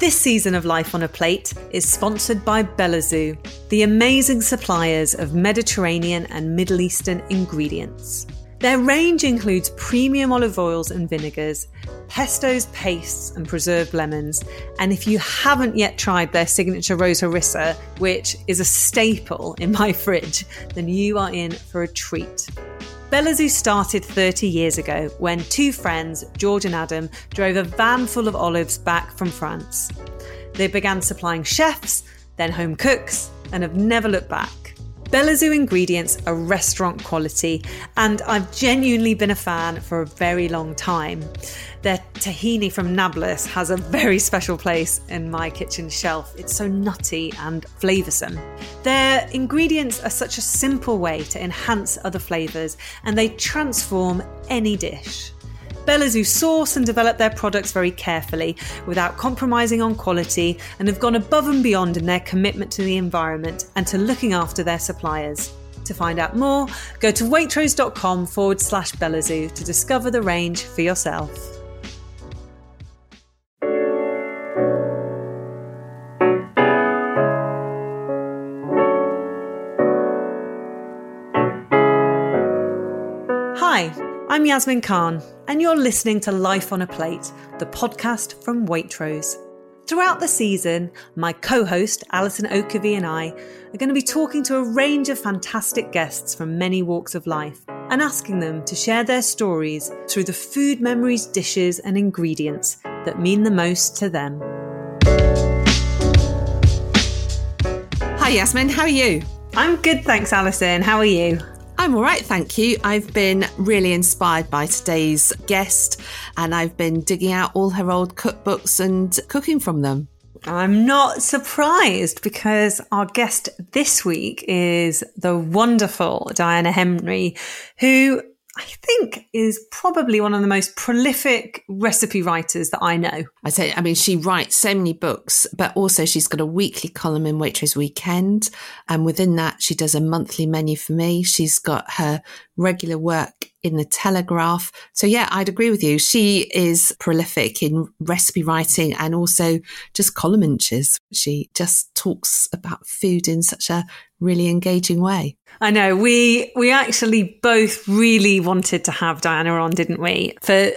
This season of Life on a Plate is sponsored by Belazu, the amazing suppliers of Mediterranean and Middle Eastern ingredients. Their range includes premium olive oils and vinegars, pestos, pastes, and preserved lemons. And if you haven't yet tried their signature rose harissa, which is a staple in my fridge, then you are in for a treat. Belazu started 30 years ago when two friends, George and Adam, drove a van full of olives back from France. They began supplying chefs, then home cooks, and have never looked back. Belazu ingredients are restaurant quality, and I've genuinely been a fan for a very long time. Their tahini from Nablus has a very special place in my kitchen shelf. It's so nutty and flavoursome. Their ingredients are such a simple way to enhance other flavours, and they transform any dish. Belazu source and develop their products very carefully without compromising on quality and have gone above and beyond in their commitment to the environment and to looking after their suppliers. To find out more, go to waitrose.com forward slash Belazu to discover the range for yourself. Hi, I'm Yasmin Khan, and you're listening to Life on a Plate, the podcast from Waitrose. Throughout the season, my co host, Alison Oakervee, and I are going to be talking to a range of fantastic guests from many walks of life and asking them to share their stories through the food memories, dishes, and ingredients that mean the most to them. Hi, Yasmin. How are you? I'm good, thanks, Alison. How are you? I'm all right, thank you. I've been really inspired by today's guest and I've been digging out all her old cookbooks and cooking from them. I'm not surprised because our guest this week is the wonderful Diana Henry, who I think is probably one of the most prolific recipe writers that I know. I say, I mean, she writes so many books, but also she's got a weekly column in Waitrose Weekend. And within that, she does a monthly menu for me. She's got her regular work in the Telegraph. So yeah, I'd agree with you. She is prolific in recipe writing and also just column inches. She just talks about food in such a really engaging way. I know. We we actually both really wanted to have Diana on, didn't we? For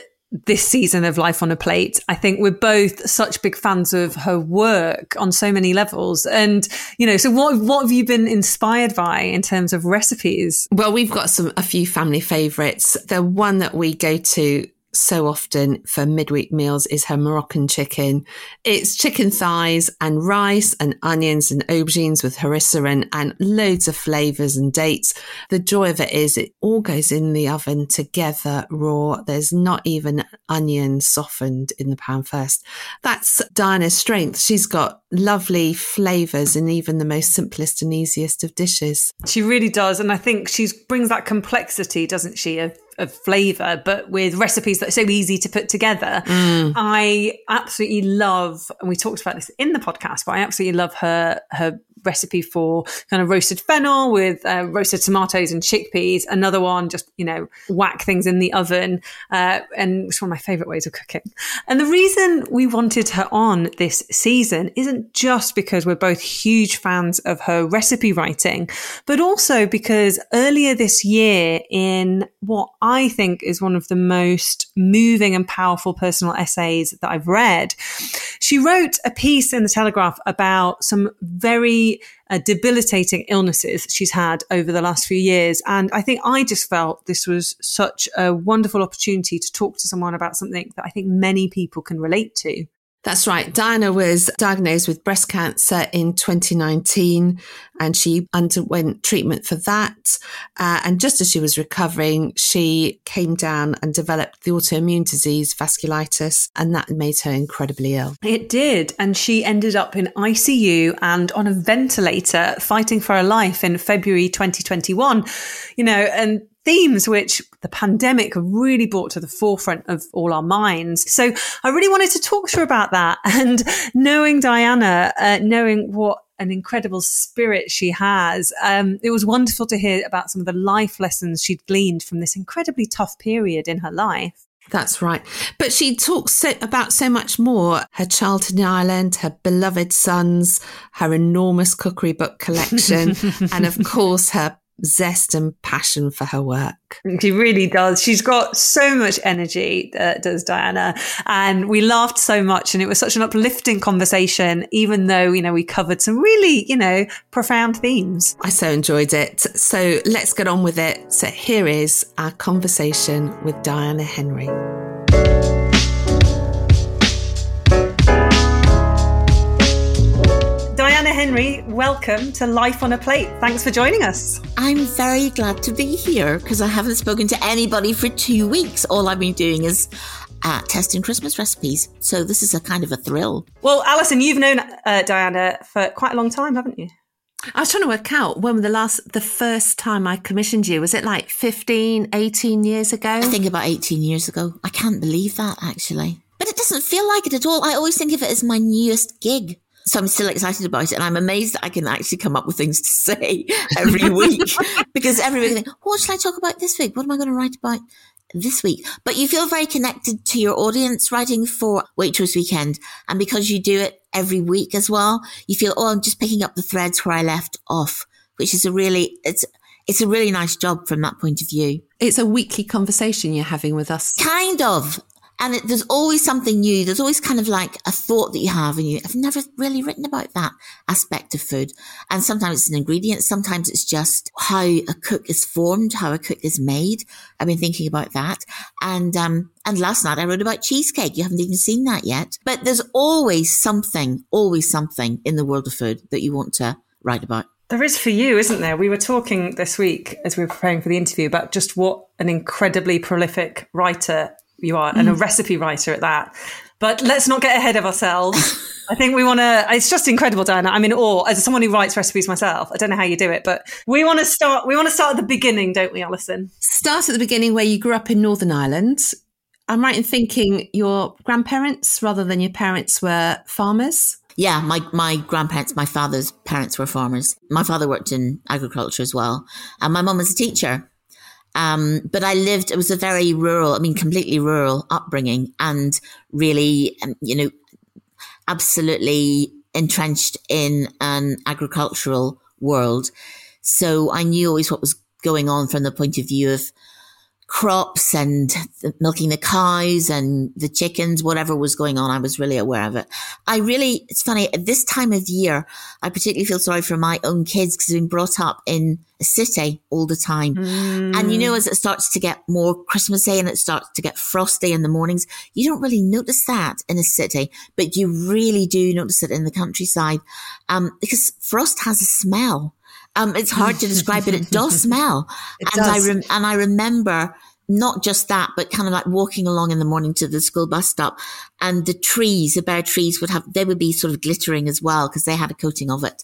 this season of Life on a Plate. I think we're both such big fans of her work on so many levels. And, you know, so what, what have you been inspired by in terms of recipes? Well, we've got some, a few family favorites. The one that we go to so often for midweek meals is her Moroccan chicken. It's chicken thighs and rice and onions and aubergines with harissa and, and loads of flavors and dates. The joy of it is it all goes in the oven together raw. There's not even onion softened in the pan first. That's Diana's strength. She's got lovely flavors in even the most simplest and easiest of dishes. She really does. And I think she brings that complexity, doesn't she, of of flavor, but with recipes that are so easy to put together. Mm. I absolutely love, and we talked about this in the podcast, but I absolutely love her her recipe for kind of roasted fennel with uh, roasted tomatoes and chickpeas. Another one, just, you know, whack things in the oven. Uh, and it's one of my favorite ways of cooking. And the reason we wanted her on this season isn't just because we're both huge fans of her recipe writing, but also because earlier this year in what I think is one of the most moving and powerful personal essays that I've read, she wrote a piece in the Telegraph about some very uh, debilitating illnesses she's had over the last few years. And I think I just felt this was such a wonderful opportunity to talk to someone about something that I think many people can relate to. That's right. Diana was diagnosed with breast cancer in 2019 and she underwent treatment for that. Uh, and just as she was recovering, she came down and developed the autoimmune disease vasculitis and that made her incredibly ill. It did. And she ended up in ICU and on a ventilator fighting for her life in February 2021. You know, and themes which the pandemic really brought to the forefront of all our minds. So I really wanted to talk to her about that and knowing Diana, uh, knowing what an incredible spirit she has. Um, it was wonderful to hear about some of the life lessons she'd gleaned from this incredibly tough period in her life. That's right. But she talks so, about so much more her childhood in Ireland, her beloved sons, her enormous cookery book collection, and of course, her zest and passion for her work. She really does. She's got so much energy, uh, does Diana. And we laughed so much and it was such an uplifting conversation, even though, you know, we covered some really, you know, profound themes. I so enjoyed it. So let's get on with it. So here is our conversation with Diana Henry. Henry, welcome to Life on a Plate. Thanks for joining us. I'm very glad to be here because I haven't spoken to anybody for two weeks. All I've been doing is uh, testing Christmas recipes. So this is a kind of a thrill. Well, Alison, you've known uh, Diana for quite a long time, haven't you? I was trying to work out when the last, the first time I commissioned you. Was it like 15, 18 years ago? I think about 18 years ago. I can't believe that actually. But it doesn't feel like it at all. I always think of it as my newest gig. So I'm still excited about it. And I'm amazed that I can actually come up with things to say every week because every week I think, what should I talk about this week? What am I going to write about this week? But you feel very connected to your audience writing for Waitrose Weekend. And because you do it every week as well, you feel, oh, I'm just picking up the threads where I left off, which is a really, it's, it's a really nice job from that point of view. It's a weekly conversation you're having with us. Kind of. And it, there's always something new. There's always kind of like a thought that you have and you have never really written about that aspect of food. And sometimes it's an ingredient. Sometimes it's just how a cook is formed, how a cook is made. I've been thinking about that. And, um, and last night I wrote about cheesecake. You haven't even seen that yet, but there's always something, always something in the world of food that you want to write about. There is for you, isn't there? We were talking this week as we were preparing for the interview about just what an incredibly prolific writer you are, and a mm. recipe writer at that. But let's not get ahead of ourselves. I think we want to, it's just incredible, Diana. I'm in awe as someone who writes recipes myself. I don't know how you do it, but we want to start, we want to start at the beginning, don't we, Alison? Start at the beginning where you grew up in Northern Ireland. I'm right in thinking your grandparents rather than your parents were farmers. Yeah, my, my grandparents, my father's parents were farmers. My father worked in agriculture as well. And my mum was a teacher. Um, but I lived, it was a very rural, I mean, completely rural upbringing and really, um, you know, absolutely entrenched in an agricultural world. So I knew always what was going on from the point of view of crops and the, milking the cows and the chickens, whatever was going on, I was really aware of it. I really, it's funny, at this time of year, I particularly feel sorry for my own kids because they've been brought up in a city all the time. Mm. And you know, as it starts to get more Christmassy and it starts to get frosty in the mornings, you don't really notice that in a city, but you really do notice it in the countryside. Um, because frost has a smell. Um, it's hard to describe, but it does smell. It and does. I rem- and I remember not just that, but kind of like walking along in the morning to the school bus stop and the trees, the bare trees would have, they would be sort of glittering as well because they had a coating of it.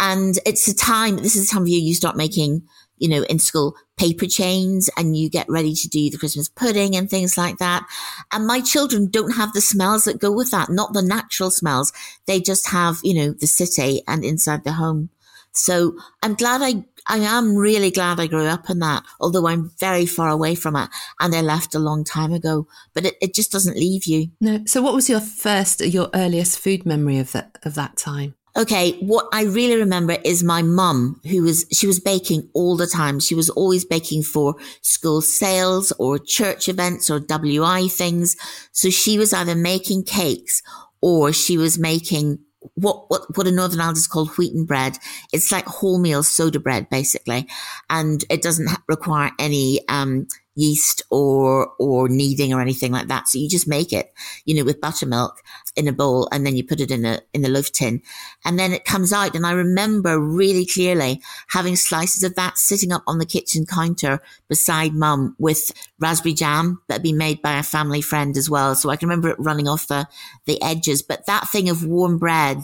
And it's a time, this is the time of year you start making, you know, in school paper chains and you get ready to do the Christmas pudding and things like that. And my children don't have the smells that go with that, not the natural smells. They just have, you know, the city and inside the home. So I'm glad I, I am really glad I grew up in that, although I'm very far away from it and I left a long time ago, but it, it just doesn't leave you. No. So what was your first, your earliest food memory of that, of that time? Okay, what I really remember is my mum, who was, she was baking all the time. She was always baking for school sales or church events or WI things. So she was either making cakes or she was making what, what, what in Northern Ireland is called wheaten bread. It's like wholemeal soda bread, basically. And it doesn't require any, um, yeast or, or kneading or anything like that. So you just make it, you know, with buttermilk in a bowl and then you put it in a, in the loaf tin and then it comes out. And I remember really clearly having slices of that sitting up on the kitchen counter beside mum with raspberry jam that had been made by a family friend as well. So I can remember it running off the, the edges, but that thing of warm bread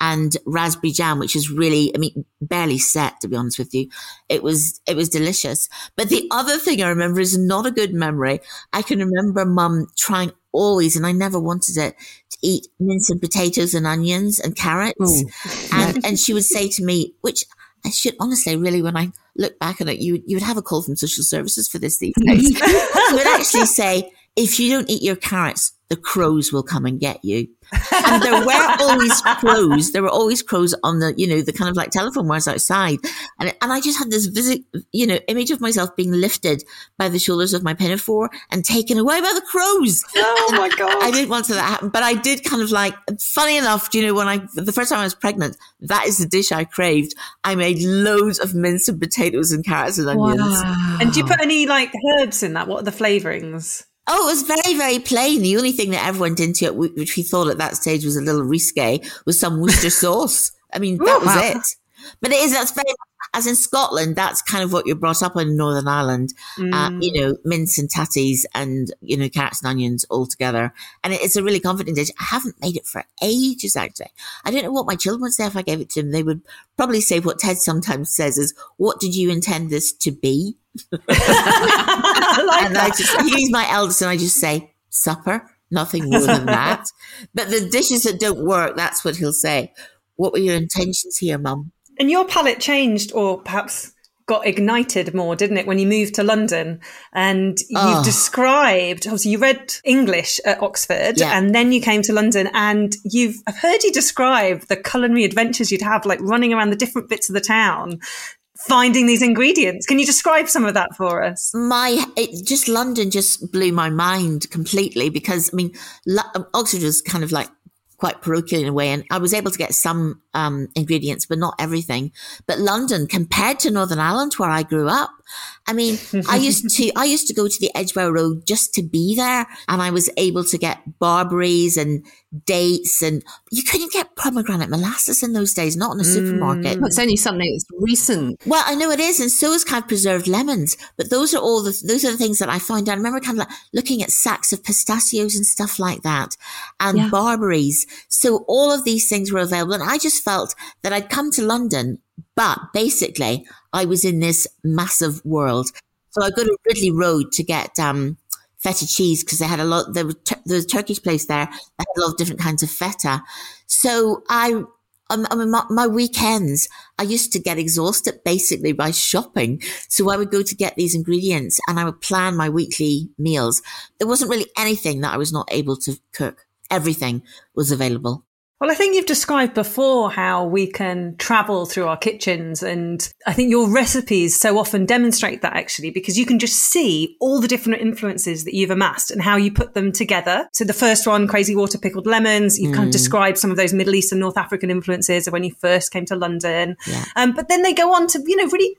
and raspberry jam, which is really, I mean, barely set, to be honest with you. It was, it was delicious. But the other thing I remember is not a good memory. I can remember mum trying always, and I never wanted it, to eat mince and potatoes and onions and carrots. Mm. And, and she would say to me, which I should honestly, really, when I look back on it, you, you would have a call from social services for this these days. she would actually say, if you don't eat your carrots, the crows will come and get you. and there were always crows. There were always crows on the, you know, the kind of like telephone wires outside. And, and I just had this visit, you know, image of myself being lifted by the shoulders of my pinafore and taken away by the crows. Oh my God. I didn't want to that happen, but I did kind of like, funny enough, do you know, when I, the first time I was pregnant, that is the dish I craved. I made loads of minced potatoes and carrots and onions. Wow. And do you put any like herbs in that? What are the flavorings? Oh, it was very, very plain. The only thing that ever went into it, which we thought at that stage was a little risque, was some Worcester sauce. I mean, that was it. But it is, that's very, as in Scotland, that's kind of what you're brought up on in Northern Ireland. Uh, mm. Uh, you know, mince and tatties and, you know, carrots and onions all together. And it's a really comforting dish. I haven't made it for ages, actually. I don't know what my children would say if I gave it to them. They would probably say what Ted sometimes says is, what did you intend this to be? I like and that. I just, he's my eldest, and I just say, supper, nothing more than that. but the dishes that don't work, that's what he'll say. What were your intentions here, mum? And your palate changed, or perhaps got ignited more, didn't it, when you moved to London? And you've oh. Ah. described, obviously, you read English at Oxford yeah. and then you came to London and you've, I've heard you describe the culinary adventures you'd have, like running around the different bits of the town finding these ingredients. Can you describe some of that for us? My, it, just London just blew my mind completely because I mean, Oxford was kind of like quite parochial in a way. And I was able to get some um, ingredients, but not everything. But London, compared to Northern Ireland, where I grew up, I mean, I used to, I used to go to the Edgware Road just to be there. And I was able to get barberries and dates and you couldn't get pomegranate molasses in those days, not in a mm. supermarket. It's only something that's recent. Well, I know it is. And so is kind of preserved lemons, but those are all the, those are the things that I find. I remember kind of like looking at sacks of pistachios and stuff like that and yeah. barberries. So all of these things were available. And I just felt that I'd come to London, but basically I was in this massive world. So I go to Ridley Road to get, um, feta cheese because they had a lot, there was, there was a Turkish place there that had a lot of different kinds of feta. So I, I mean, my, my, weekends, I used to get exhausted basically by shopping. So I would go to get these ingredients and I would plan my weekly meals. There wasn't really anything that I was not able to cook. Everything was available. Well, I think you've described before how we can travel through our kitchens. And I think your recipes so often demonstrate that actually, because you can just see all the different influences that you've amassed and how you put them together. So the first one, crazy water pickled lemons, you've mm. kind of mm. described some of those Middle Eastern, North African influences of when you first came to London. Yeah. Um, but then they go on to, you know, really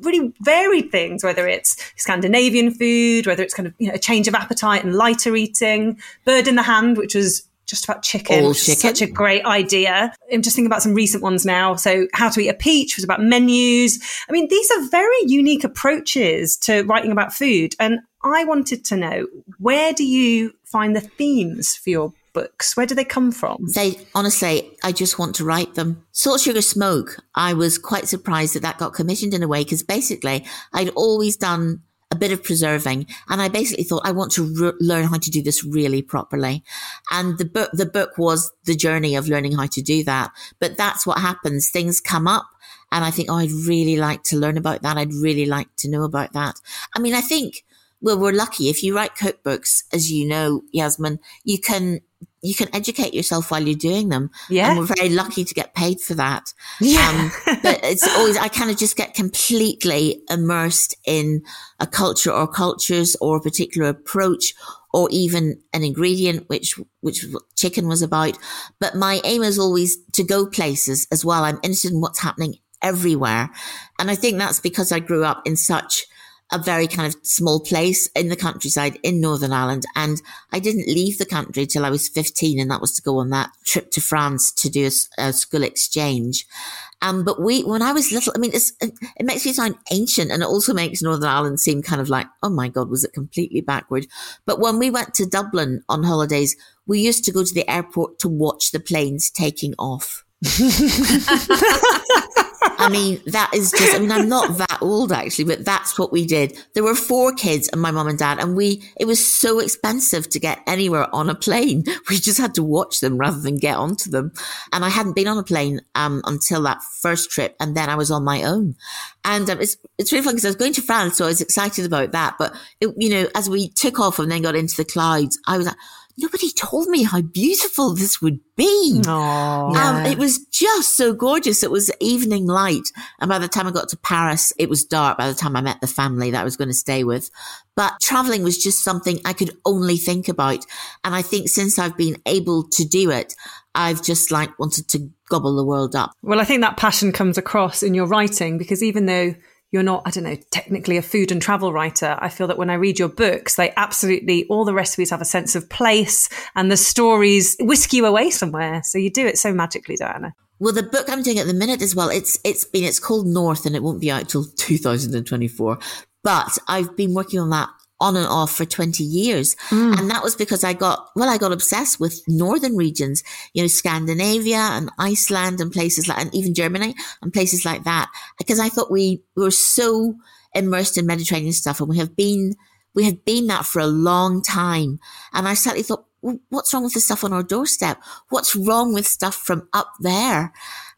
really varied things, whether it's Scandinavian food, whether it's kind of you know, a change of appetite and lighter eating, bird in the hand, which was just about chicken. All chicken. Such a great idea. I'm just thinking about some recent ones now. So how to eat a peach was about menus. I mean, these are very unique approaches to writing about food. And I wanted to know, where do you find the themes for your books? Where do they come from? They honestly, I just want to write them. Salt, sugar, smoke. I was quite surprised that that got commissioned in a way because basically I'd always done a bit of preserving. And I basically thought, I want to re- learn how to do this really properly. And the book, the book was the journey of learning how to do that. But that's what happens. Things come up. And I think, oh, I'd really like to learn about that. I'd really like to know about that. I mean, I think, well, we're lucky. If you write cookbooks, as you know, Yasmin, you can you can educate yourself while you're doing them. Yeah. And we're very lucky to get paid for that. Yeah. Um, but it's always, I kind of just get completely immersed in a culture or cultures or a particular approach or even an ingredient, which, which chicken was about. But my aim is always to go places as well. I'm interested in what's happening everywhere. And I think that's because I grew up in such a very kind of small place in the countryside in Northern Ireland. And I didn't leave the country till I was 15. And that was to go on that trip to France to do a, a school exchange. Um, but we, when I was little, I mean, it makes me sound ancient and it also makes Northern Ireland seem kind of like, oh my God, was it completely backward? But when we went to Dublin on holidays, we used to go to the airport to watch the planes taking off. I mean, that is just, I mean, I'm not that old actually, but that's what we did. There were four kids and my mom and dad, and we, it was so expensive to get anywhere on a plane. We just had to watch them rather than get onto them. And I hadn't been on a plane, um, until that first trip. And then I was on my own. And um, it's, it's really fun because I was going to France. So I was excited about that. But, it, you know, as we took off and then got into the clouds, I was like, nobody told me how beautiful this would be. Aww. Um, it was just so gorgeous. It was evening light. And by the time I got to Paris, it was dark by the time I met the family that I was going to stay with. But traveling was just something I could only think about. And I think since I've been able to do it, I've just like wanted to gobble the world up. Well, I think that passion comes across in your writing because even though you're not, I don't know, technically a food and travel writer. I feel that when I read your books, they absolutely, all the recipes have a sense of place and the stories whisk you away somewhere. So you do it so magically, Diana. Well, the book I'm doing at the minute as well, it's, it's been, it's called North and it won't be out till 2024. But I've been working on that on and off for 20 years. Mm. And that was because I got, well, I got obsessed with northern regions, you know, Scandinavia and Iceland and places like, and even Germany and places like that. Because I thought we were so immersed in Mediterranean stuff and we have been, we have been that for a long time. And I suddenly thought, well, what's wrong with the stuff on our doorstep? What's wrong with stuff from up there?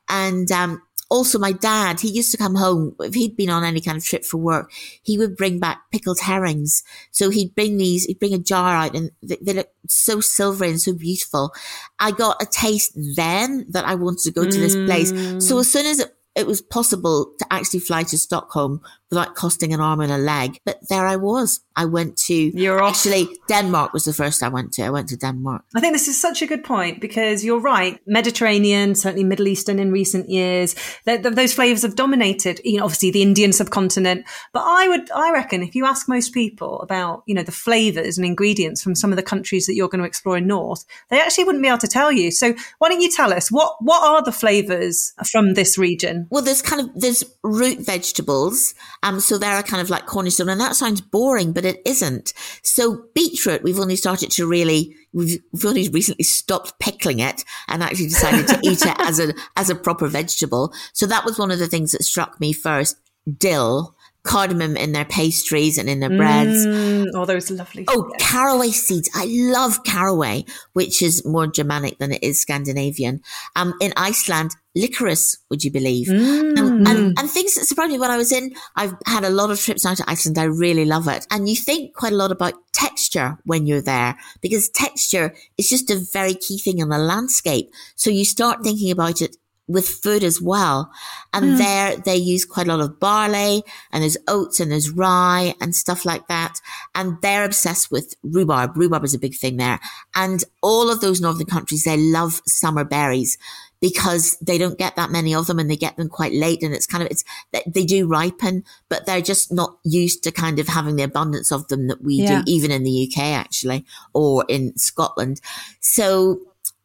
And, um, also my dad, he used to come home, if he'd been on any kind of trip for work, he would bring back pickled herrings. So he'd bring these, he'd bring a jar out and they, they look so silvery and so beautiful. I got a taste then that I wanted to go to this place. So hmm. as soon as it, it was possible to actually fly to Stockholm without costing an arm and a leg. But there I was. I went to you're actually Denmark was the first I went to. I went to Denmark. I think this is such a good point because you're right. Mediterranean, certainly Middle Eastern in recent years, those flavors have dominated. You know, obviously the Indian subcontinent. But I would, I reckon, if you ask most people about you know the flavors and ingredients from some of the countries that you're going to explore in North, they actually wouldn't be able to tell you. So why don't you tell us what what are the flavors from this region? Well, there's kind of there's root vegetables um, so they're kind of like cornerstone and that sounds boring, but it isn't. So beetroot, we've only started to really, we've, we've only recently stopped pickling it and actually decided to eat it as a, as a proper vegetable. So that was one of the things that struck me first. Dill cardamom in their pastries and in their breads. Mm, oh, those lovely. Oh, caraway seeds. I love caraway, which is more Germanic than it is Scandinavian. Um, in Iceland, licorice, would you believe? Mm. Um, and, and things that surprised me when I was in, I've had a lot of trips out to Iceland. I really love it. And you think quite a lot about texture when you're there because texture is just a very key thing in the landscape. So you start thinking about it with food as well. And mm. there they use quite a lot of barley and there's oats and there's rye and stuff like that. And they're obsessed with rhubarb. Rhubarb is a big thing there. And all of those northern countries, they love summer berries because they don't get that many of them and they get them quite late and it's kind of, it's, they do ripen, but they're just not used to kind of having the abundance of them that we yeah. do, even in the UK actually, or in Scotland. So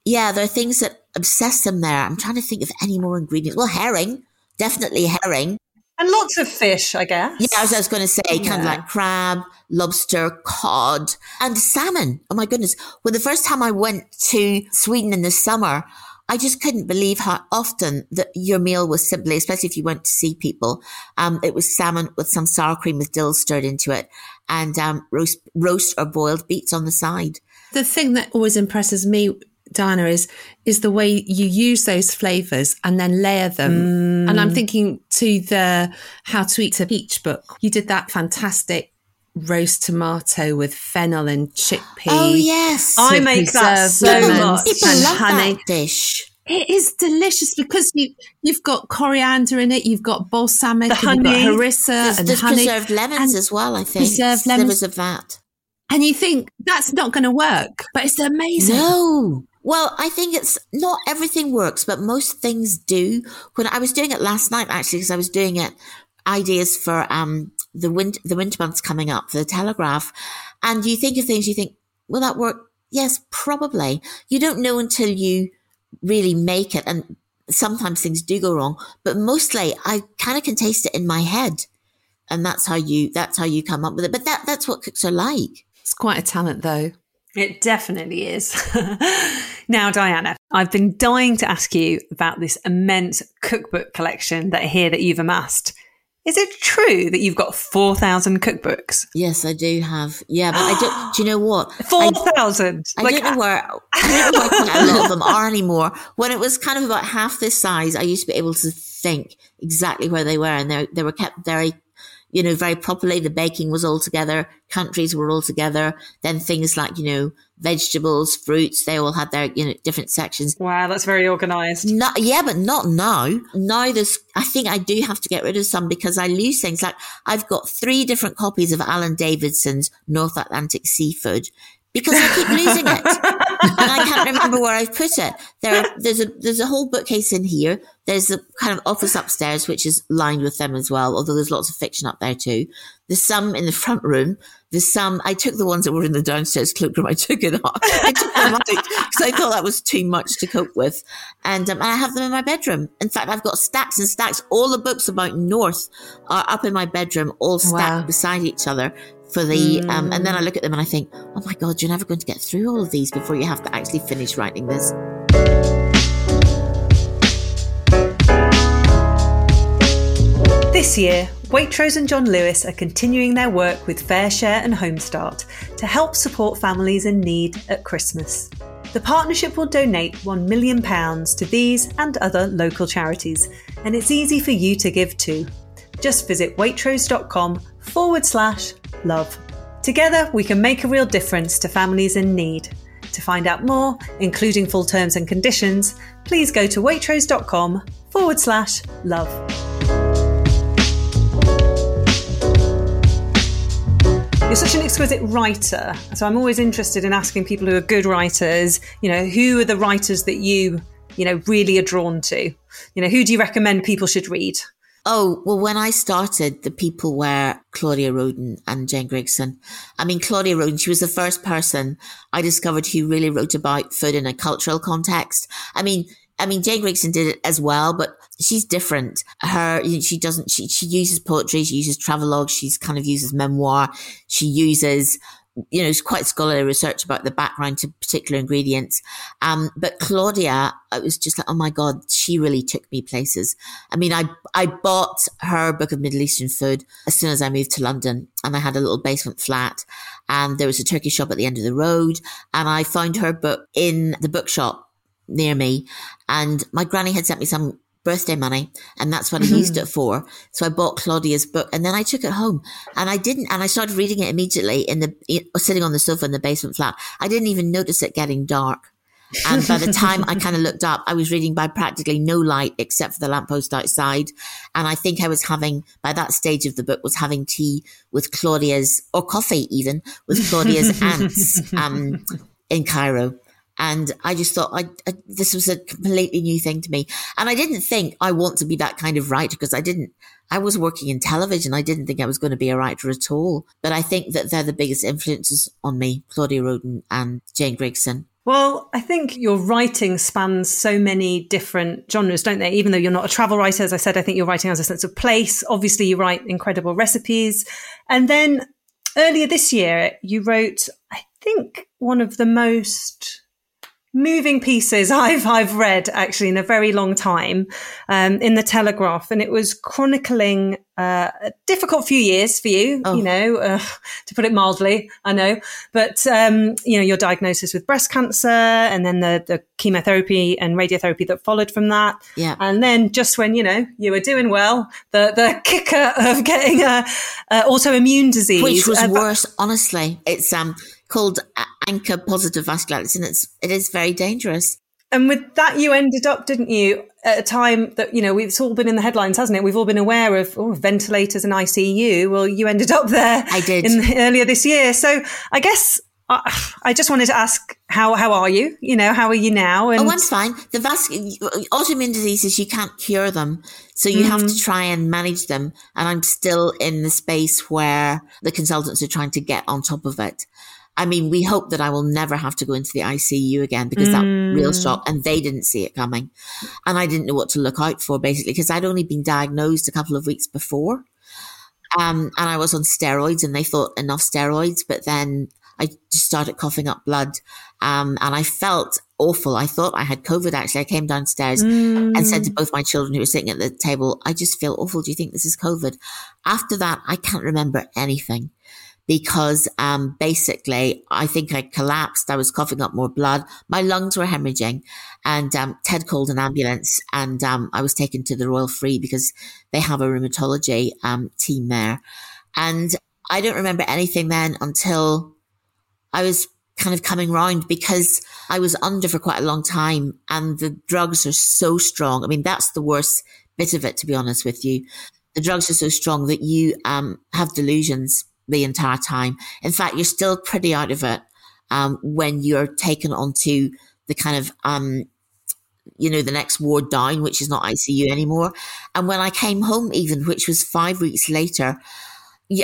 yeah, there are things that obsess them there. I'm trying to think of any more ingredients. Well, herring, definitely herring. And lots of fish, I guess. Yeah, as I was going to say, yeah. kind of like crab, lobster, cod, and salmon. Oh my goodness. Well, the first time I went to Sweden in the summer, I just couldn't believe how often that your meal was simply, especially if you went to see people, um, it was salmon with some sour cream with dill stirred into it and um, roast, roast or boiled beets on the side. The thing that always impresses me Diana, is is the way you use those flavors and then layer them. Mm. And I'm thinking to the How to Eat a Peach book. You did that fantastic roast tomato with fennel and chickpea. Oh yes, I make that so much. People love honey. that dish. It is delicious because you you've got coriander in it, you've got balsamic, the and honey. you've got harissa there's, and there's honey. preserved lemons as well. I think preserved lemons of that. And you think that's not going to work, but it's amazing. No, well, I think it's not everything works, but most things do. When I was doing it last night, actually, because I was doing it ideas for um the winter the winter months coming up for the Telegraph, and you think of things, you think, will that work? Yes, probably. You don't know until you really make it, and sometimes things do go wrong. But mostly, I kind of can taste it in my head, and that's how you that's how you come up with it. But that that's what cooks are like. It's quite a talent, though. It definitely is. Now, Diana, I've been dying to ask you about this immense cookbook collection that I hear that you've amassed. Is it true that you've got 4,000 cookbooks? Yes, I do have. Yeah, but I don't, do you know what? 4,000? I, I don't know where, I don't know where a lot of them are anymore. When it was kind of about half this size, I used to be able to think exactly where they were and they, they were kept very you know, very properly. The baking was all together. Countries were all together. Then things like, you know, vegetables, fruits, they all had their, you know, different sections. Wow, that's very organized. Not, yeah, but not now. Now there's, I think I do have to get rid of some because I lose things. Like I've got three different copies of Alan Davidson's North Atlantic Seafood because I keep losing it. and I can't remember where I've put it. There, there's a there's a whole bookcase in here. There's a kind of office upstairs which is lined with them as well. Although there's lots of fiction up there too. There's some in the front room. There's some. I took the ones that were in the downstairs cloakroom. I took it off. I took them out because I thought that was too much to cope with. And um, I have them in my bedroom. In fact, I've got stacks and stacks. All the books about North are up in my bedroom, all stacked wow. beside each other for the mm. um, and then I look at them and I think, oh my god, you're never going to get through all of these before you have to actually finish writing this. This year, Waitrose and John Lewis are continuing their work with FareShare and Homestart to help support families in need at Christmas. The partnership will donate £1 million to these and other local charities, and it's easy for you to give too. Just visit waitrose.com forward slash love. Together, we can make a real difference to families in need. To find out more, including full terms and conditions, please go to waitrose.com forward slash love. You're such an exquisite writer. So I'm always interested in asking people who are good writers, you know, who are the writers that you, you know, really are drawn to? You know, who do you recommend people should read? Oh, well, when I started, the people were Claudia Roden and Jane Grigson. I mean, Claudia Roden, she was the first person I discovered who really wrote about food in a cultural context. I mean, I mean, Jane Grigson did it as well, but she's different. Her, she doesn't, she, she uses poetry, she uses travelogue, she's kind of uses memoir, she uses you know, it's quite scholarly research about the background to particular ingredients. Um, but Claudia, I was just like, oh my God, she really took me places. I mean, I, I bought her book of Middle Eastern food as soon as I moved to London and I had a little basement flat and there was a turkey shop at the end of the road and I found her book in the bookshop near me and my granny had sent me some birthday money and that's what I used it for. So I bought Claudia's book and then I took it home and I didn't, and I started reading it immediately in the, sitting on the sofa in the basement flat. I didn't even notice it getting dark. And by the time I kind of looked up, I was reading by practically no light except for the lamppost outside. And I think I was having, by that stage of the book, was having tea with Claudia's, or coffee even, with Claudia's aunts um, in Cairo. And I just thought I, I, this was a completely new thing to me. And I didn't think I want to be that kind of writer because I didn't, I was working in television. I didn't think I was going to be a writer at all. But I think that they're the biggest influences on me, Claudia Roden and Jane Grigson. Well, I think your writing spans so many different genres, don't they? Even though you're not a travel writer, as I said, I think your writing has a sense of place. Obviously, you write incredible recipes. And then earlier this year, you wrote, I think, one of the most moving pieces I've I've read actually in a very long time um, in the Telegraph, and it was chronicling uh, a difficult few years for you. Oh. You know, uh, to put it mildly, I know, but um, you know your diagnosis with breast cancer, and then the the chemotherapy and radiotherapy that followed from that. Yeah, and then just when you know you were doing well, the the kicker of getting a, a autoimmune disease, which was uh, worse. Honestly, it's um called ANCA positive vasculitis, and it's it is very dangerous. And with that, you ended up, didn't you, at a time that, you know, it's all been in the headlines, hasn't it? We've all been aware of oh, ventilators and ICU. Well, you ended up there. I did. In, earlier this year. So I guess I just wanted to ask how how are you? You know, how are you now? And- oh, I'm fine. The vas- autoimmune diseases you can't cure them, so you mm-hmm. have to mm-hmm. try and manage them. And I'm still in the space where the consultants are trying to get on top of it. I mean, we hope that I will never have to go into the ICU again because mm. that real mm. shock and they didn't see it coming. And I didn't know what to look out for basically because I'd only been diagnosed a couple of weeks before. Um, and I was on steroids and they thought enough steroids, but then I just started coughing up blood Um, and I felt awful. I thought I had COVID actually. I came downstairs mm. and said to both my children who were sitting at the table, I just feel awful. Do you think this is COVID? After that, I can't remember anything because um, basically I think I collapsed. I was coughing up more blood. My lungs were hemorrhaging, and um, Ted called an ambulance, and um, I was taken to the Royal Free because they have a rheumatology um, team there. And I don't remember anything then until I was kind of coming round because I was under for quite a long time, and the drugs are so strong. I mean, that's the worst bit of it, to be honest with you. The drugs are so strong that you um, have delusions the entire time. In fact, you're still pretty out of it um, when you're taken onto the kind of um, you know, the next ward down, which is not ICU anymore. And when I came home, even, which was five weeks later,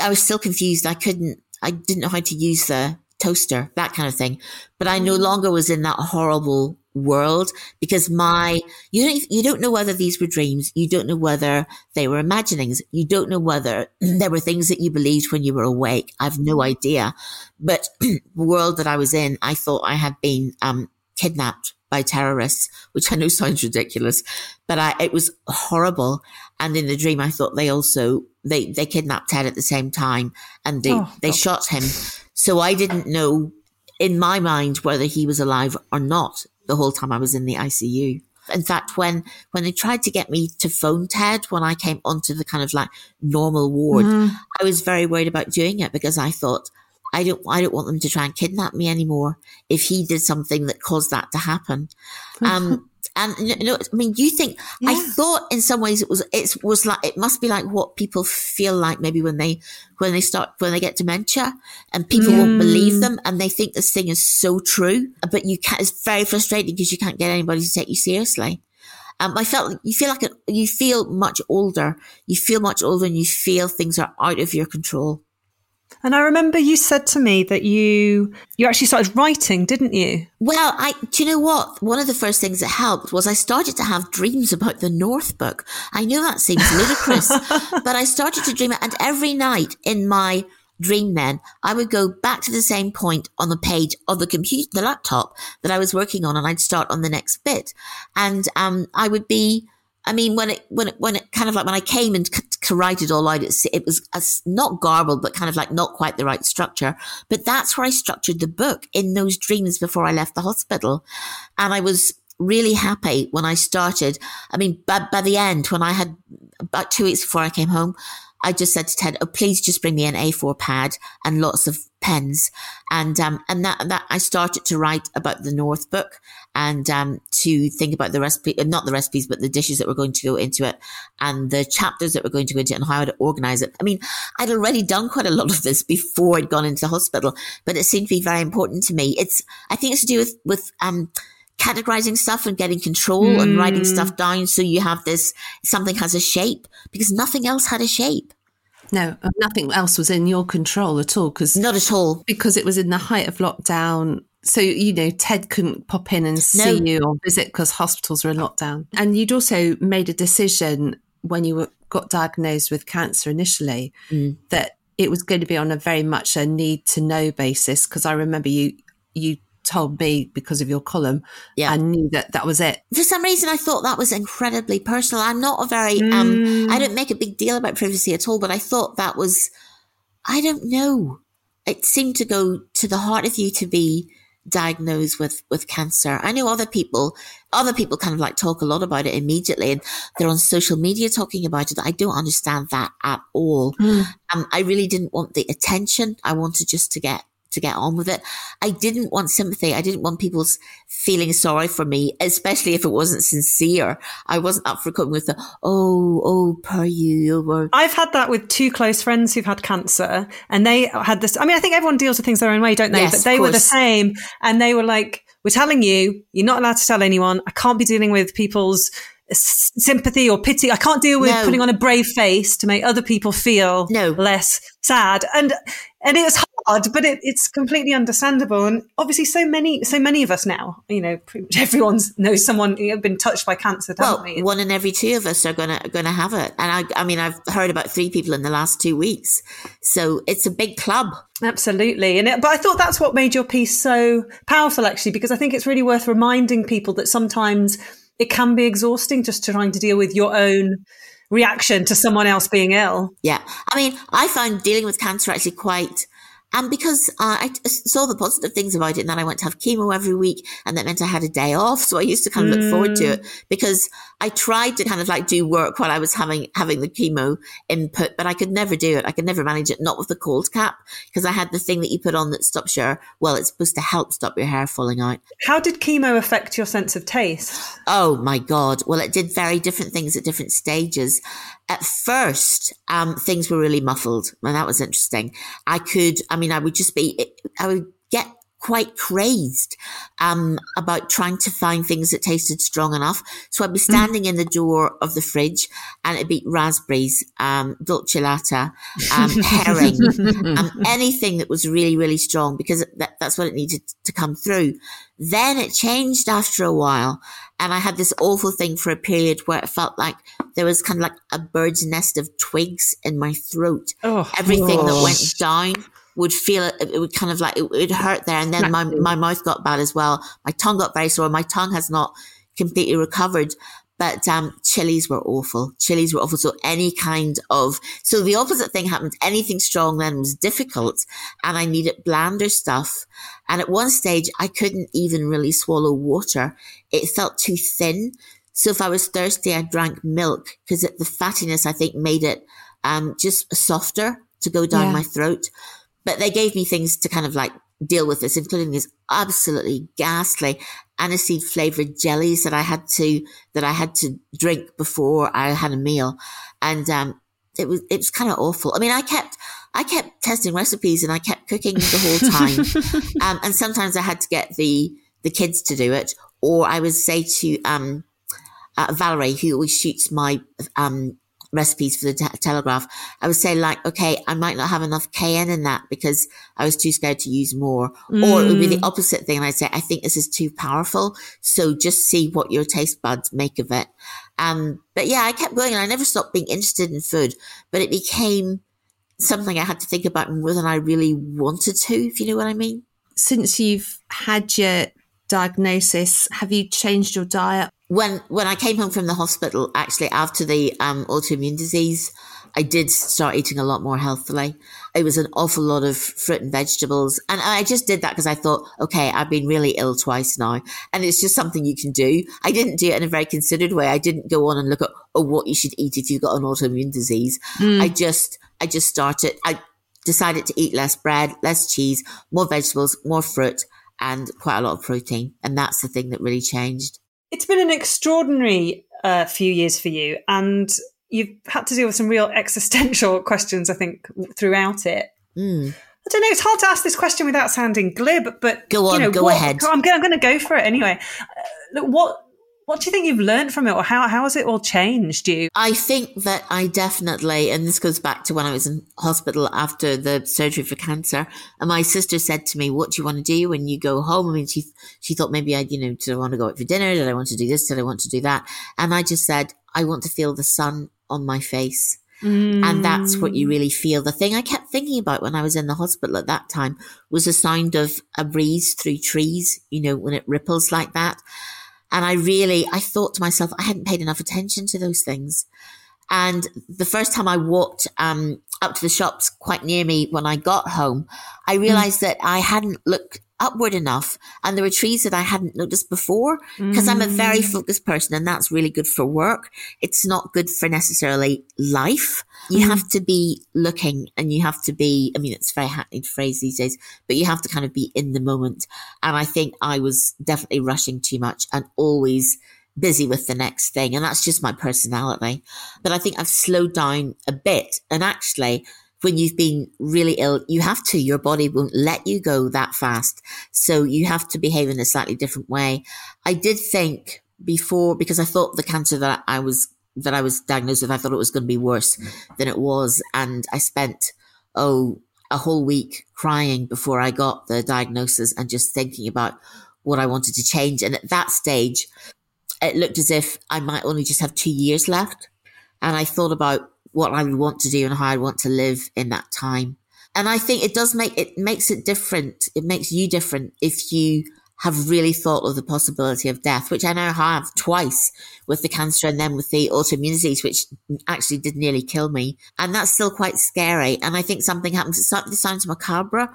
I was still confused. I couldn't, I didn't know how to use the toaster, that kind of thing. But I no mm. longer was in that horrible world because my you don't you don't know whether these were dreams. You don't know whether they were imaginings. You don't know whether there were things that you believed when you were awake. I've no idea. But the world that i was in i thought i had been um, kidnapped by terrorists which i know sounds ridiculous but I, it was horrible. And in the dream i thought they also they they kidnapped ted at the same time and they oh, they shot him so i didn't know in my mind whether he was alive or not the whole time I was in the ICU. In fact, when, when they tried to get me to phone Ted when I came onto the kind of like normal ward, mm. I was very worried about doing it because I thought, I don't, I don't want them to try and kidnap me anymore if he did something that caused that to happen. Um, and you know, I mean, you think yeah. I thought in some ways it was it was like it must be like what people feel like maybe when they when they start when they get dementia and people mm. won't believe them and they think this thing is so true, but you can't. It's very frustrating because you can't get anybody to take you seriously. Um, I felt you feel like a, you feel much older. You feel much older, and you feel things are out of your control. And I remember you said to me that you you actually started writing, didn't you? Well, I do you know what? One of the first things that helped was I started to have dreams about the North Book. I know that seems ludicrous, but I started to dream it, and every night in my dream then I would go back to the same point on the page of the computer, the laptop that I was working on, and I'd start on the next bit, and um, I would be I mean, when it, when it, when it kind of like, when I came and it all out, it, it was not garbled, but kind of like not quite the right structure. But that's where I structured the book in those dreams before I left the hospital. And I was really happy when I started. I mean, by, by the end, when I had about two weeks before I came home, I just said to Ted, "Oh, please just bring me an A4 pad and lots of pens." And um, and that that I started to write about the North Book and um, to think about the recipe, uh, not the recipes, but the dishes that were going to go into it and the chapters that were going to go into it and how to organize it. I mean, I'd already done quite a lot of this before I'd gone into the hospital, but it seemed to be very important to me. It's I think it's to do with with um, categorizing stuff and getting control mm. and writing stuff down so you have this something has a shape because nothing else had a shape no nothing else was in your control at all because not at all because it was in the height of lockdown so you know ted couldn't pop in and see no. you or visit because hospitals were in lockdown and you'd also made a decision when you were, got diagnosed with cancer initially mm. that it was going to be on a very much a need to know basis because i remember you you told me because of your column. Yeah. I knew that that was it. For some reason, I thought that was incredibly personal. I'm not a very, mm. um, I don't make a big deal about privacy at all, but I thought that was, I don't know. It seemed to go to the heart of you to be diagnosed with, with cancer. I know other people, other people kind of like talk a lot about it immediately and they're on social media talking about it. I don't understand that at all. Mm. Um, I really didn't want the attention. I wanted just to get to get on with it. I didn't want sympathy. I didn't want people's feeling sorry for me, especially if it wasn't sincere. I wasn't up for coming with the, oh, oh, per you. I've had that with two close friends who've had cancer and they had this. I mean, I think everyone deals with things their own way, don't they? Yes, but they were the same and they were like, we're telling you, you're not allowed to tell anyone. I can't be dealing with people's sympathy or pity. I can't deal with no. putting on a brave face to make other people feel no. less sad. And and it's hard, but it, it's completely understandable. And obviously, so many, so many of us now, you know, pretty much everyone knows someone you know, been touched by cancer. Well, we? one in every two of us are gonna gonna have it, and I, I mean, I've heard about three people in the last two weeks, so it's a big club. Absolutely. And it, but I thought that's what made your piece so powerful, actually, because I think it's really worth reminding people that sometimes it can be exhausting just trying to deal with your own reaction to someone else being ill. Yeah. I mean, I find dealing with cancer actually quite and because uh, I saw the positive things about it, and then I went to have chemo every week, and that meant I had a day off. So I used to kind of look forward to mm. it because I tried to kind of like do work while I was having having the chemo input, but I could never do it. I could never manage it, not with the cold cap, because I had the thing that you put on that stops your well, it's supposed to help stop your hair falling out. How did chemo affect your sense of taste? Oh my god! Well, it did very different things at different stages. At first, um, things were really muffled, and that was interesting. I could, I mean, I would just be, I would get quite crazed um, about trying to find things that tasted strong enough. So I'd be mm. standing mm. in the door of the fridge and it'd be raspberries, um, dolcelatte, um, herring, um, anything that was really, really strong because that, that's what it needed to come through. Then it changed after a while. And I had this awful thing for a period where it felt like there was kind of like a bird's nest of twigs in my throat. Oh, Everything oh. that went down would feel it, it would kind of like it would hurt there. And then my, my mouth got bad as well. My tongue got very sore. My tongue has not completely recovered. But um, chilies were awful. Chilies were awful. So any kind of so the opposite thing happened. Anything strong then was difficult, and I needed blander stuff. And at one stage, I couldn't even really swallow water. It felt too thin. So if I was thirsty, I drank milk because the fattiness I think made it um, just softer to go down yeah. my throat. But they gave me things to kind of like deal with this, including these absolutely ghastly aniseed flavored jellies that I had to, that I had to drink before I had a meal. And, um, it was, it was kind of awful. I mean, I kept, I kept testing recipes and I kept cooking the whole time. um, and sometimes I had to get the, the kids to do it, or I would say to, um, uh, Valerie, who always shoots my, um, recipes for the te- Telegraph, I would say like, okay, I might not have enough cayenne in that because I was too scared to use more. Mm. Or it would be the mm. opposite thing. And I'd say, I think this is too powerful. So just see what your taste buds make of it. Um, but yeah, I kept going and I never stopped being interested in food, but it became something I had to think about more than I really wanted to, if you know what I mean. Since you've had your diagnosis, have you changed your diet when when I came home from the hospital, actually after the um, autoimmune disease, I did start eating a lot more healthily. It was an awful lot of fruit and vegetables, and I just did that because I thought, okay, I've been really ill twice now, and it's just something you can do. I didn't do it in a very considered way. I didn't go on and look at oh what you should eat if you've got an autoimmune disease. Mm. I just I just started. I decided to eat less bread, less cheese, more vegetables, more fruit, and quite a lot of protein, and that's the thing that really changed. It's been an extraordinary uh, few years for you, and you've had to deal with some real existential questions, I think, throughout it. Mm. I don't know. It's hard to ask this question without sounding glib, but go on, you know, go what, ahead. I'm, I'm going to go for it anyway. Uh, what what do you think you've learned from it, or how how has it all changed you? I think that I definitely, and this goes back to when I was in hospital after the surgery for cancer, and my sister said to me, "What do you want to do when you go home?" I mean, she she thought maybe I, you know, did I want to go out for dinner? Did I want to do this? Did I want to do that? And I just said, I want to feel the sun on my face. Mm. And that's what you really feel. The thing I kept thinking about when I was in the hospital at that time was the sound of a breeze through trees, you know, when it ripples like that. And I really, I thought to myself, I hadn't paid enough attention to those things. And the first time I walked um, up to the shops quite near me when I got home, I mm. realized mm. that I hadn't looked upward enough. And there were trees that I hadn't noticed before because mm. I'm a very mm. focused person and that's really good for work. It's not good for necessarily life. You mm. have to be looking and you have to be, I mean, it's a very hackneyed phrase these days, but you have to kind of be in the moment. And I think I was definitely rushing too much and always busy with the next thing. And that's just my personality. But I think I've slowed down a bit and actually when you've been really ill, you have to, your body won't let you go that fast. So you have to behave in a slightly different way. I did think before, because I thought the cancer that I was, that I was diagnosed with, I thought it was going to be worse than it was. And I spent, oh, a whole week crying before I got the diagnosis and just thinking about what I wanted to change. And at that stage, it looked as if I might only just have two years left. And I thought about what I would want to do and how I want to live in that time. And I think it does make it makes it different. It makes you different if you have really thought of the possibility of death, which I now have twice with the cancer and then with the autoimmune disease, which actually did nearly kill me. And that's still quite scary. And I think something happens. It sounds macabre,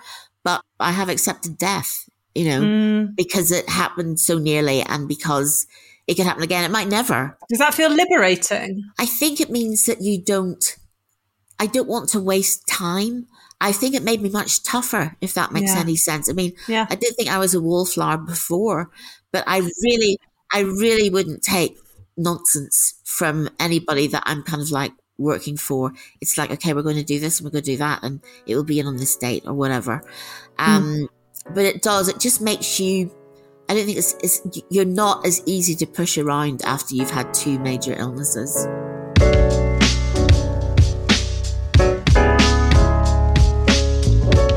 but I have accepted death, you know, mm. because it happened so nearly and because it could happen again. It might never. Does that feel liberating? I think it means that you don't, I don't want to waste time. I think it made me much tougher, if that makes yeah. any sense. I mean, yeah. I didn't think I was a wallflower before, but I really, I really wouldn't take nonsense from anybody that I'm kind of like working for. It's like, okay, we're going to do this and we're going to do that, and it will be in on this date or whatever. Um, mm. But it does. It just makes you. I don't think it's, it's. You're not as easy to push around after you've had two major illnesses.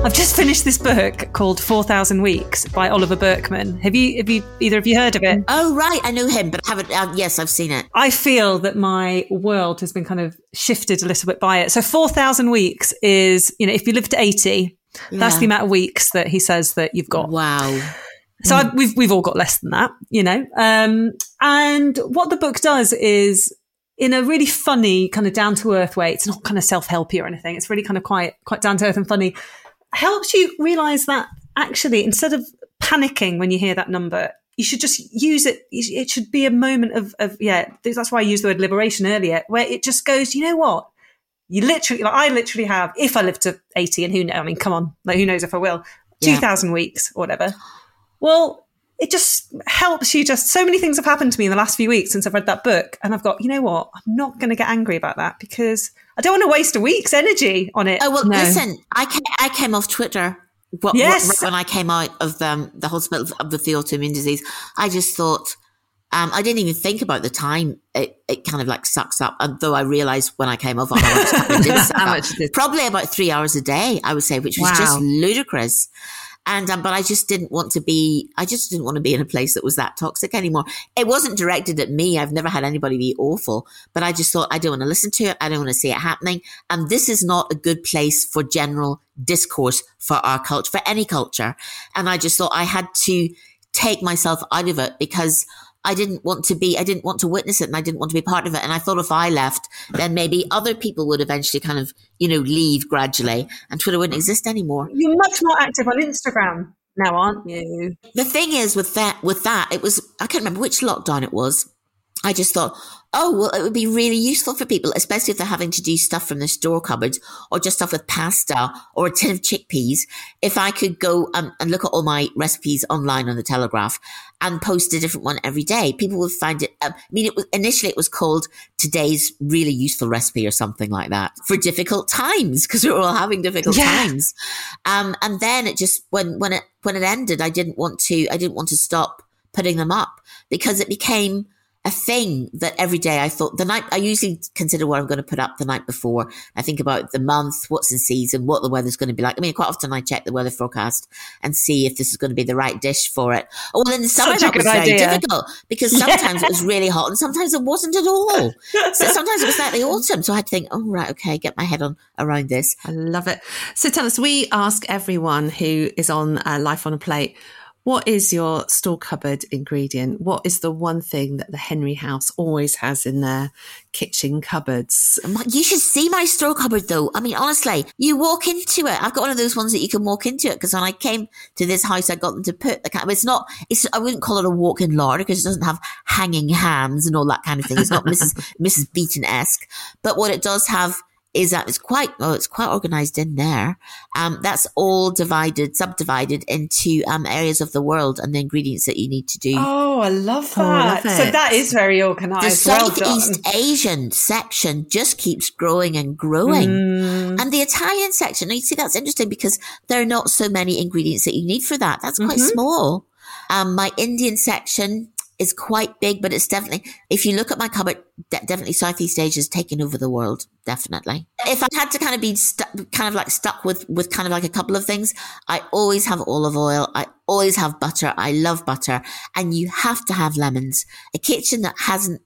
I've just finished this book called Four Thousand Weeks by Oliver Burkeman. Have you, have you, either of you heard of it? Oh, right. I know him, but I haven't. Uh, yes, I've seen it. I feel that my world has been kind of shifted a little bit by it. So Four Thousand Weeks is, you know, if you live to eighty, yeah. that's the amount of weeks that he says that you've got. Wow. So mm. We've we've all got less than that, you know. Um, and what the book does is in a really funny kind of down to earth way. It's not kind of self helpy or anything. It's really kind of quite quite down to earth and funny helps you realize that actually, instead of panicking when you hear that number, you should just use it. It should be a moment of, of yeah. That's why I used the word liberation earlier, where it just goes. You know what? You literally, like I literally have. If I live to eighty, and who knows? I mean, come on, like who knows if I will? Two thousand weeks, or whatever. Well, it just helps you. Just so many things have happened to me in the last few weeks since I've read that book, and I've got. You know what? I'm not going to get angry about that because I don't want to waste a week's energy on it. Oh well, no. listen, I came, I came off Twitter. What, yes. What, when I came out of um, the hospital of the autoimmune disease, I just thought. Um, I didn't even think about the time it, it kind of like sucks up. And though I realized when I came off, how much Probably about three hours a day, I would say, which was wow. just ludicrous. And, um, but I just didn't want to be, I just didn't want to be in a place that was that toxic anymore. It wasn't directed at me. I've never had anybody be awful, but I just thought I don't want to listen to it. I don't want to see it happening. And this is not a good place for general discourse for our culture, for any culture. And I just thought I had to take myself out of it because I didn't want to be, I didn't want to witness it and I didn't want to be part of it. And I thought if I left, then maybe other people would eventually kind of, you know, leave gradually and Twitter wouldn't exist anymore. You're much more active on Instagram now, aren't you? The thing is with that, with that, it was, I can't remember which lockdown it was. I just thought, oh, well, it would be really useful for people, especially if they're having to do stuff from the store cupboards or just stuff with pasta or a tin of chickpeas. If I could go um, and look at all my recipes online on the Telegraph and post a different one every day, people would find it. Um, I mean, it was initially it was called today's really useful recipe or something like that for difficult times because we were all having difficult yeah. times. Um, and then it just when when it when it ended, I didn't want to I didn't want to stop putting them up because it became a thing that every day I thought the night I usually consider what I'm going to put up the night before. I think about the month, what's in season, what the weather's going to be like. I mean, quite often I check the weather forecast and see if this is going to be the right dish for it. Oh, well, in the summer that was very difficult because sometimes yeah. it was really hot and sometimes it wasn't at all. so sometimes it was like the autumn. So I had to think, oh, right, okay, get my head on around this. I love it. So tell us, we ask everyone who is on uh, Life on a Plate what is your store cupboard ingredient? What is the one thing that the Henry house always has in their kitchen cupboards? You should see my store cupboard though. I mean, honestly, you walk into it. I've got one of those ones that you can walk into it because when I came to this house, I got them to put the. It's not, it's, I wouldn't call it a walk-in larder because it doesn't have hanging hams and all that kind of thing. It's not Mrs. Mrs. Beeton-esque, but what it does have is that it's quite well, it's quite organized in there. Um, that's all divided, subdivided into um, areas of the world and the ingredients that you need to do. Oh, I love that. Oh, I love so that is very organized. The Southeast well Asian section just keeps growing and growing, mm. and the Italian section. Now You see, that's interesting because there are not so many ingredients that you need for that. That's quite mm-hmm. small. Um, my Indian section is quite big, but it's definitely, if you look at my cupboard, de- definitely Southeast Asia is taking over the world. Definitely. If I had to kind of be stuck, kind of like stuck with, with kind of like a couple of things, I always have olive oil. I always have butter. I love butter and you have to have lemons. A kitchen that hasn't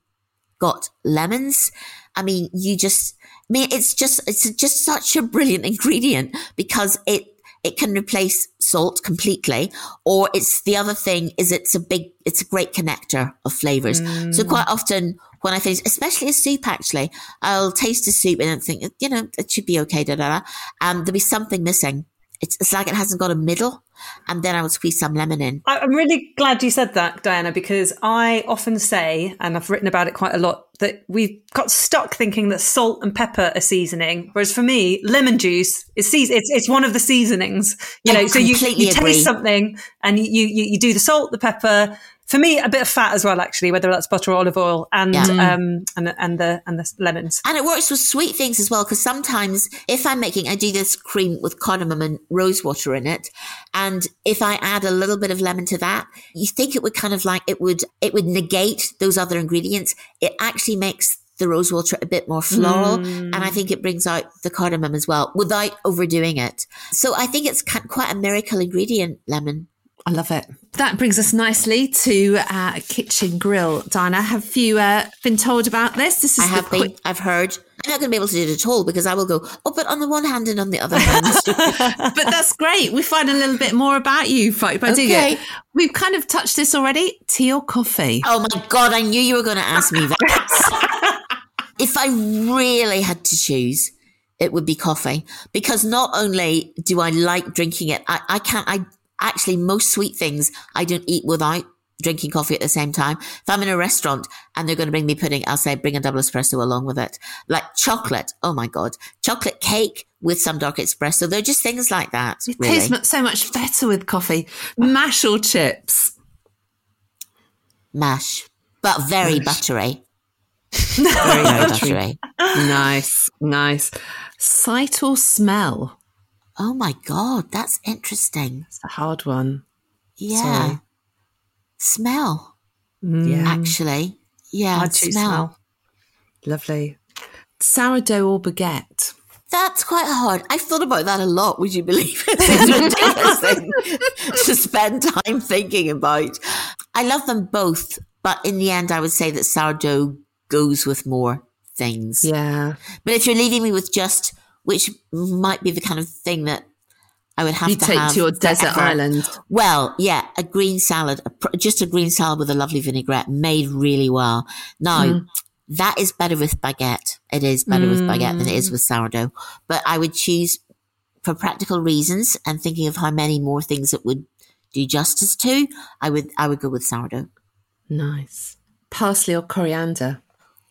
got lemons. I mean, you just, I mean, it's just, it's just such a brilliant ingredient because it, it can replace salt completely. Or it's the other thing is it's a big, it's a great connector of flavors. Mm. So quite often when I finish, especially a soup, actually, I'll taste a soup and think, you know, it should be okay, da da da. And there'll be something missing. It's, it's like it hasn't got a middle. And then I would squeeze some lemon in. I'm really glad you said that, Diana, because I often say, and I've written about it quite a lot, that we've got stuck thinking that salt and pepper are seasoning. Whereas for me, lemon juice is season- it's, it's one of the seasonings. You know, so you, you taste something and you, you, you do the salt, the pepper, for me, a bit of fat as well, actually, whether that's butter or olive oil and, yeah. um, and, and the, and the lemons. And it works with sweet things as well. Cause sometimes if I'm making, I do this cream with cardamom and rose water in it. And if I add a little bit of lemon to that, you think it would kind of like, it would, it would negate those other ingredients. It actually makes the rose water a bit more floral. Mm. And I think it brings out the cardamom as well without overdoing it. So I think it's quite a miracle ingredient, lemon. I love it. That brings us nicely to uh, kitchen grill. Diana, have you uh, been told about this? This is I have been. I've heard. I'm not going to be able to do it at all because I will go, oh, but on the one hand and on the other hand. but that's great. We find a little bit more about you by okay. doing it. We've kind of touched this already. Tea or coffee? Oh my God, I knew you were going to ask me that. if I really had to choose, it would be coffee because not only do I like drinking it, I, I can't, I actually most sweet things I don't eat without drinking coffee at the same time. If I'm in a restaurant and they're going to bring me pudding, I'll say bring a double espresso along with it. Like chocolate. Oh my God. Chocolate cake with some dark espresso. They're just things like that. It really. tastes so much better with coffee. Mash or chips? Mash, but very Mash. buttery. very, very buttery. nice, nice. Sight or smell? Oh my God, that's interesting. It's a hard one. Yeah. Smell. Mm. Yeah. Actually. Yeah. Smell. smell. Lovely. Sourdough or baguette? That's quite hard. I thought about that a lot. Would you believe it? It's ridiculous thing to spend time thinking about. I love them both, but in the end, I would say that sourdough goes with more things. Yeah. But if you're leaving me with just which might be the kind of thing that I would have you to take have to your desert forever. island. Well, yeah, a green salad, a, just a green salad with a lovely vinaigrette made really well. Now, mm. that is better with baguette. It is better mm. with baguette than it is with sourdough. But I would choose for practical reasons and thinking of how many more things it would do justice to. I would, I would go with sourdough. Nice. Parsley or coriander?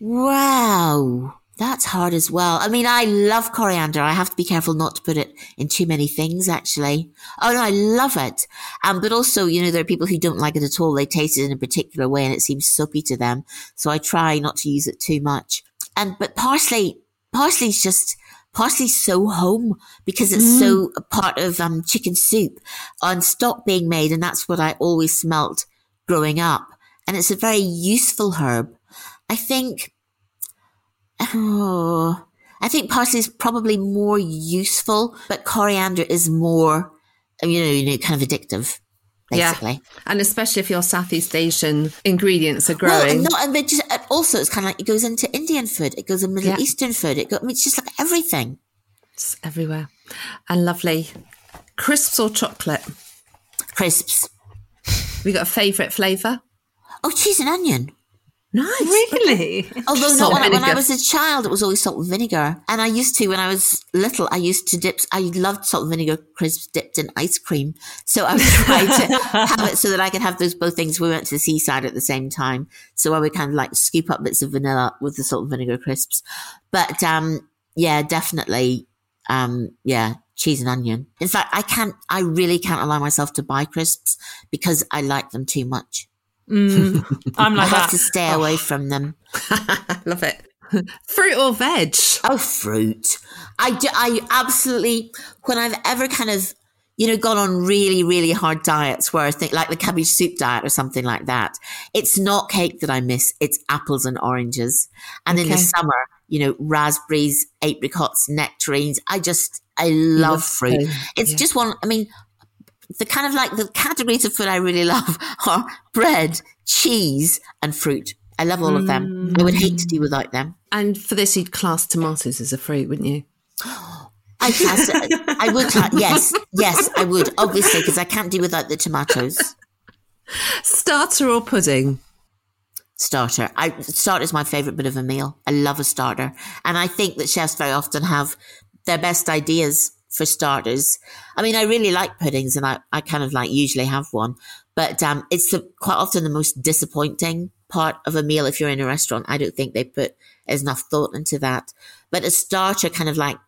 Wow. That's hard as well. I mean, I love coriander. I have to be careful not to put it in too many things, actually. Oh no, I love it. Um, but also, you know, there are people who don't like it at all. They taste it in a particular way and it seems soapy to them. So I try not to use it too much. And, but parsley, parsley's just, parsley's so home because it's mm. so a part of, um, chicken soup on stock being made. And that's what I always smelt growing up. And it's a very useful herb. I think, Oh, I think parsley is probably more useful, but coriander is more, you know, you know, kind of addictive. Basically. Yeah, and especially if your Southeast Asian ingredients are growing. Well, and just, uh, also, it's kind of like it goes into Indian food, it goes in Middle yeah. Eastern food. It I mean, it's just like everything. It's everywhere, and lovely. Crisps or chocolate? Crisps. We got a favourite flavour? Oh, cheese and onion. Nice. Really? Although not when I, when I, was a child, it was always salt and vinegar. And I used to, when I was little, I used to dip, I loved salt and vinegar crisps dipped in ice cream. So I would try to have it so that I could have those both things. We went to the seaside at the same time. So I would kind of like scoop up bits of vanilla with the salt and vinegar crisps. But, um, yeah, definitely, um, yeah, cheese and onion. In fact, I can't, I really can't allow myself to buy crisps because I like them too much. Mm, I'm like I have to stay oh. away from them. Love it. Fruit or veg? Oh, fruit. I do, I absolutely, when I've ever kind of you know, gone on really, really hard diets where I think like the cabbage soup diet or something like that. It's not cake that I miss. It's apples and oranges. And okay. in the summer, you know, raspberries, apricots, nectarines. I just, I love, love fruit. Food. It's yeah. just one, I mean, the kind of like the categories of food I really love are bread, cheese, and fruit. I love all of them. Mm. I would hate to do without them. And for this, you'd class tomatoes as a fruit, wouldn't you? I class I would class, yes, yes, I would, obviously, because I can't do without the tomatoes. Starter or pudding? Starter. I starter is my favourite bit of a meal. I love a starter. And I think that chefs very often have their best ideas for starters. I mean, I really like puddings and I, I kind of like usually have one, but um, it's the, quite often the most disappointing part of a meal if you're in a restaurant. I don't think they put enough thought into that. But a starter kind of like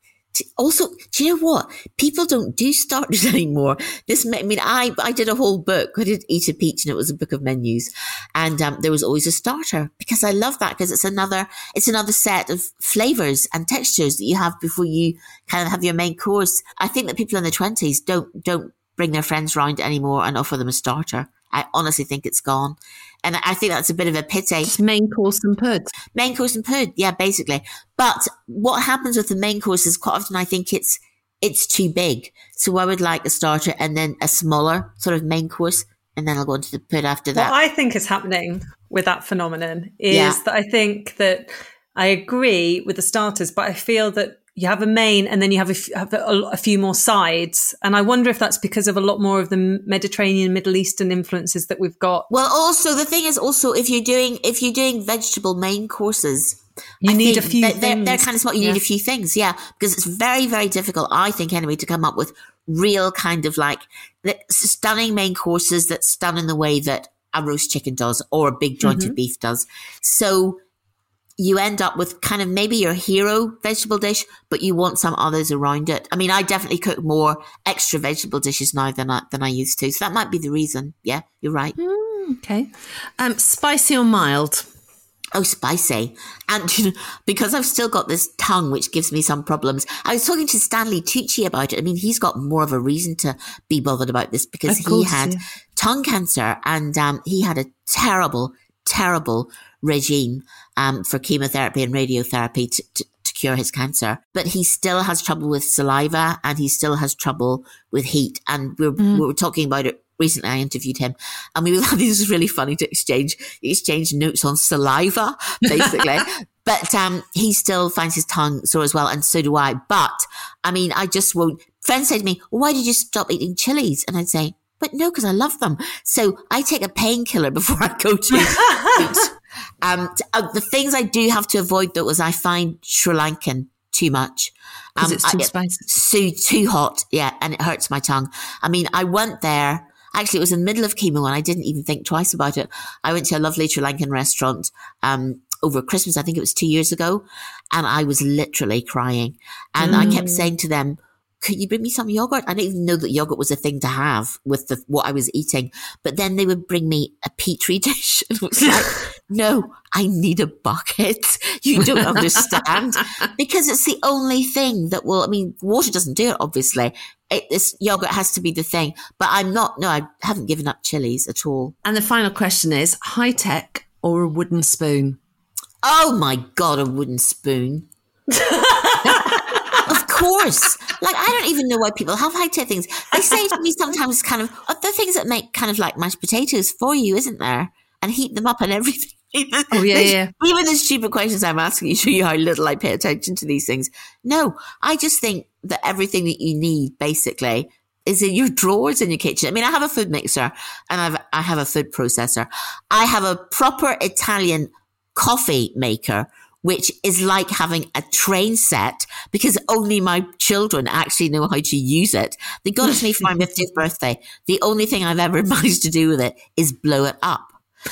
also, do you know what? People don't do starters anymore. This, I mean, I, I did a whole book. I did Eat a Peach and it was a book of menus. And, um, there was always a starter because I love that because it's another, it's another set of flavors and textures that you have before you kind of have your main course. I think that people in the twenties don't, don't bring their friends round anymore and offer them a starter. I honestly think it's gone. And I think that's a bit of a pity. Just main course and pud. Main course and pud, yeah, basically. But what happens with the main course is quite often I think it's it's too big. So I would like a starter and then a smaller sort of main course, and then I'll go into the pud after that. What I think is happening with that phenomenon is yeah. that I think that I agree with the starters, but I feel that you have a main and then you have, a, have a, a, few more sides. And I wonder if that's because of a lot more of the Mediterranean, Middle Eastern influences that we've got. Well, also the thing is also if you're doing, if you're doing vegetable main courses, you I need a few they're, they're, they're, kind of small. You yeah. need a few things. Yeah. Because it's very, very difficult, I think anyway, to come up with real kind of like stunning main courses that stun in the way that a roast chicken does or a big jointed mm-hmm. beef does. So, you end up with kind of maybe your hero vegetable dish, but you want some others around it. I mean, I definitely cook more extra vegetable dishes now than I, than I used to. So that might be the reason. Yeah, you're right. Mm, okay. Um, spicy or mild? Oh, spicy. And you know, because I've still got this tongue, which gives me some problems. I was talking to Stanley Tucci about it. I mean, he's got more of a reason to be bothered about this because he had yeah. tongue cancer and um, he had a terrible, terrible regime um, for chemotherapy and radiotherapy to, to, to cure his cancer. But he still has trouble with saliva and he still has trouble with heat. And we're, mm. we were talking about it recently I interviewed him and we were this was really funny to exchange exchange notes on saliva, basically. but um he still finds his tongue sore as well, and so do I. But I mean I just won't friends say to me, why did you stop eating chilies? And I'd say, but no, because I love them. So I take a painkiller before I go to Um, uh, the things I do have to avoid though is I find Sri Lankan too much. Um, it's too I, spicy. Too, too hot. Yeah. And it hurts my tongue. I mean, I went there. Actually, it was in the middle of chemo and I didn't even think twice about it. I went to a lovely Sri Lankan restaurant, um, over Christmas. I think it was two years ago. And I was literally crying. And mm. I kept mm. saying to them, could you bring me some yogurt? I didn't even know that yogurt was a thing to have with the, what I was eating. But then they would bring me a petri dish. And it was like, no, I need a bucket. You don't understand because it's the only thing that will, I mean, water doesn't do it, obviously. It, this yogurt has to be the thing, but I'm not, no, I haven't given up chilies at all. And the final question is high tech or a wooden spoon? Oh my God, a wooden spoon. Course. Like, I don't even know why people have high tech things. They say to me sometimes kind of, oh, the things that make kind of like mashed potatoes for you, isn't there? And heat them up and everything. oh, yeah, yeah. Even the stupid questions I'm asking you show you how little I pay attention to these things. No, I just think that everything that you need basically is in your drawers in your kitchen. I mean, I have a food mixer and I've, I have a food processor. I have a proper Italian coffee maker which is like having a train set because only my children actually know how to use it. They got it to me for my 50th birthday. The only thing I've ever managed to do with it is blow it up.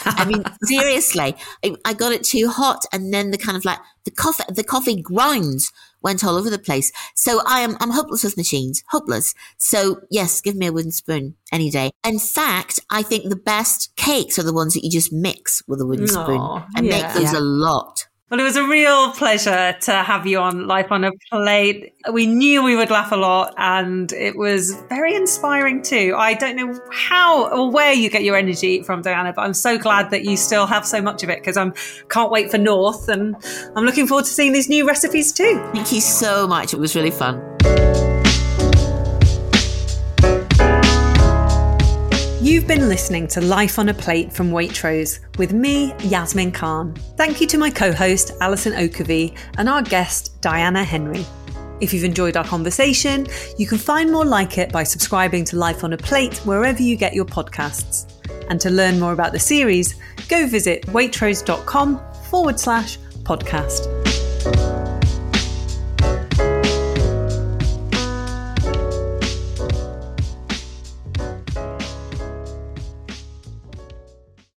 I mean, seriously, I, I, got it too hot and then the kind of like the coffee, the coffee grounds went all over the place. So I am, I'm hopeless with machines, hopeless. So yes, give me a wooden spoon any day. In fact, I think the best cakes are the ones that you just mix with a wooden Aww, spoon and yeah. make those yeah. a lot Well, it was a real pleasure to have you on Life on a Plate. We knew we would laugh a lot and it was very inspiring too. I don't know how or where you get your energy from, Diana, but I'm so glad that you still have so much of it because I can't wait for North and I'm looking forward to seeing these new recipes too. Thank you so much. It was really fun. You've been listening to Life on a Plate from Waitrose with me, Yasmin Khan. Thank you to my co host, Alison Oakervee, and our guest, Diana Henry. If you've enjoyed our conversation, you can find more like it by subscribing to Life on a Plate wherever you get your podcasts. And to learn more about the series, go visit waitrose.com forward slash podcast.